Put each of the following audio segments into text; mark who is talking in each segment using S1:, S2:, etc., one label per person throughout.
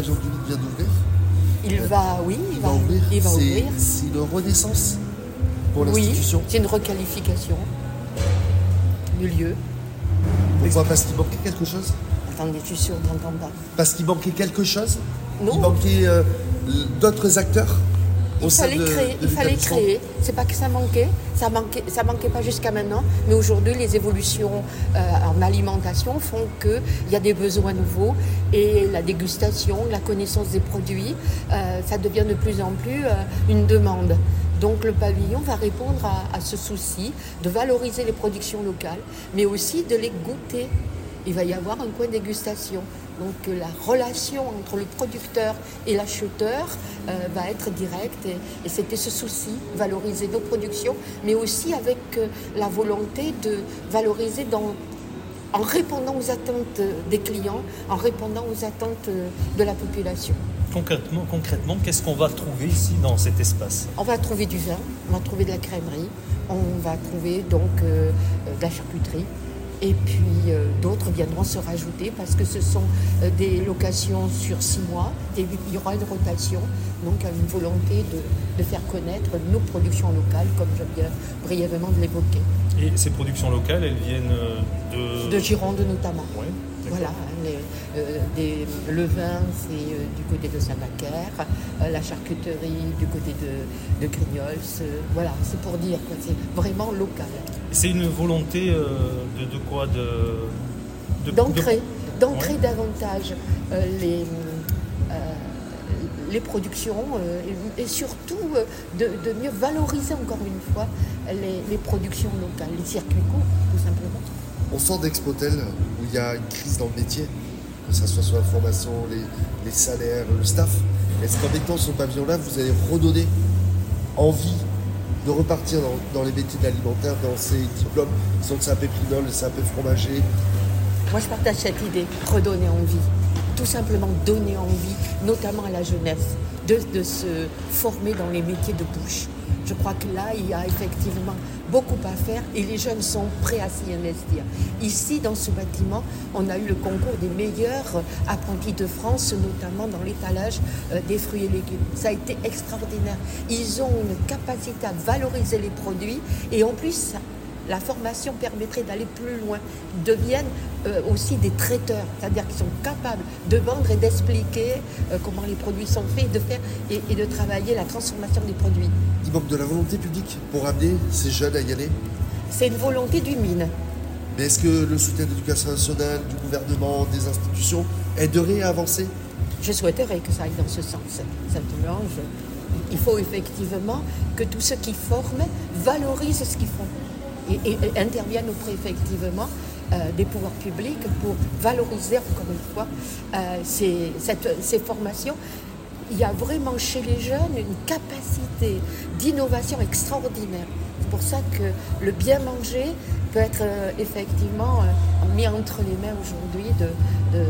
S1: Du vient d'ouvrir.
S2: Il va, oui, il,
S1: Il
S2: va,
S1: va ouvrir.
S2: il va
S1: C'est-
S2: ouvrir.
S1: C'est une renaissance pour
S2: Oui,
S1: l'institution.
S2: c'est une requalification du lieu.
S1: Pourquoi Parce qu'il manquait quelque chose
S2: Attendez, je suis sûre de l'entendre pas.
S1: Parce qu'il manquait quelque chose
S2: Non.
S1: Il manquait euh, d'autres acteurs
S2: Il fallait
S1: de,
S2: créer,
S1: de
S2: il fallait créer. C'est pas que ça manquait, ça manquait, ça manquait pas jusqu'à maintenant, mais aujourd'hui les évolutions euh, en alimentation font qu'il y a des besoins nouveaux et la dégustation, la connaissance des produits, euh, ça devient de plus en plus euh, une demande. Donc le pavillon va répondre à, à ce souci de valoriser les productions locales, mais aussi de les goûter. Il va y avoir un coin dégustation. Donc euh, la relation entre le producteur et l'acheteur euh, va être directe et, et c'était ce souci, valoriser nos productions, mais aussi avec euh, la volonté de valoriser dans, en répondant aux attentes des clients, en répondant aux attentes de la population.
S3: Concrètement, concrètement qu'est-ce qu'on va trouver ici dans cet espace?
S2: On va trouver du vin, on va trouver de la crèmerie, on va trouver donc euh, de la charcuterie. Et puis euh, d'autres viendront se rajouter parce que ce sont euh, des locations sur six mois. Et il y aura une rotation, donc une volonté de, de faire connaître nos productions locales, comme je viens brièvement de l'évoquer.
S3: Et ces productions locales, elles viennent euh, de...
S2: De Gironde notamment.
S3: Ouais.
S2: Voilà, les, des- le vin, c'est euh, du côté de Saint-Macaire, euh, la charcuterie du côté de, de Grignols. euh, voilà, c'est pour dire que c'est vraiment local.
S3: C'est une volonté euh, de, de quoi de, de-
S2: D'ancrer,
S3: de-
S2: d'ancrer
S3: Ouais.
S2: davantage euh, les, euh, les productions euh, et, et surtout euh, de, de mieux valoriser encore une fois les, les productions locales, les circuits courts, tout simplement.
S1: On sort d'Expotel où il y a une crise dans le métier, que ce soit sur la formation, les, salaires, le staff. Est-ce qu'en mettant ce pavillon-là, vous allez redonner envie de repartir dans, les métiers de dans ces diplômes qui sont le CAP Pinol, le CAP fromager?
S2: Moi, je partage cette idée, redonner envie. Tout simplement donner envie, notamment à la jeunesse, de se former dans les métiers de bouche. Je crois que là, il y a effectivement beaucoup à faire et les jeunes sont prêts à s'y investir. Ici, dans ce bâtiment, on a eu le concours des meilleurs apprentis de France, notamment dans l'étalage euh, des fruits et légumes. Ça a été extraordinaire. Ils ont une capacité à valoriser les produits et en plus, la formation permettrait d'aller plus loin. Ils deviennent euh, aussi des traiteurs, c'est-à-dire qu'ils sont capables de vendre et d'expliquer euh, comment les produits sont faits, de faire et, et de travailler la transformation des produits.
S1: Il manque de la volonté publique pour amener ces jeunes à y aller?
S2: C'est une volonté du mine.
S1: Mais est-ce que le soutien de l'éducation nationale, du gouvernement, des institutions aiderait à avancer?
S2: Je souhaiterais que ça aille dans ce sens. Simplement, je- il faut effectivement que tous ceux qui forment valorisent ce qu'ils font et, et- et interviennent auprès effectivement euh, des pouvoirs publics pour valoriser encore une fois euh, ces, cette- ces formations. Il y a vraiment chez les jeunes une capacité d'innovation extraordinaire. C'est pour ça que le bien manger peut être euh, effectivement mis entre les mains aujourd'hui de- de-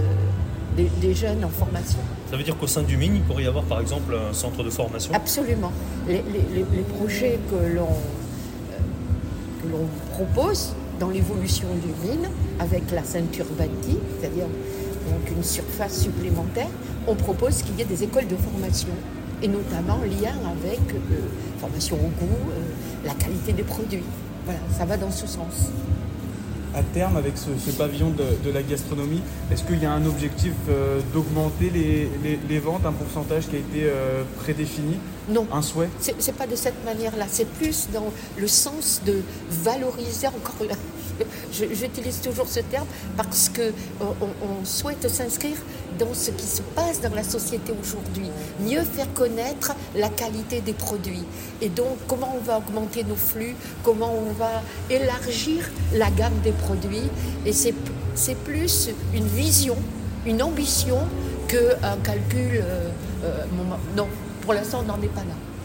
S2: des- des jeunes en formation.
S3: Ça veut dire qu'au sein du mine, il pourrait y avoir par exemple un centre de formation?
S2: Absolument. Les, les- les- projets que l'on euh, que l'on propose dans l'évolution du mine, avec la ceinture bâtie, c'est-à-dire donc une surface supplémentaire, on propose qu'il y ait des écoles de formation, et notamment en lien avec euh, formation au goût, euh, la qualité des produits. Voilà, ça va dans ce sens.
S4: À terme, avec ce, pavillon de, la gastronomie, est-ce qu'il y a un objectif euh, d'augmenter les, ventes, un pourcentage qui a été prédéfini
S2: Non.
S4: Un souhait?
S2: C'est pas de cette manière-là, c'est plus dans le sens de valoriser encore. la- J'utilise toujours ce terme parce que on, souhaite s'inscrire dans ce qui se passe dans la société aujourd'hui, mieux faire connaître la qualité des produits. Et donc, comment on va augmenter nos flux, comment on va élargir la gamme des produits. Et c'est plus une vision, une ambition qu'un calcul. euh, euh, non, pour l'instant, on n'en est pas là.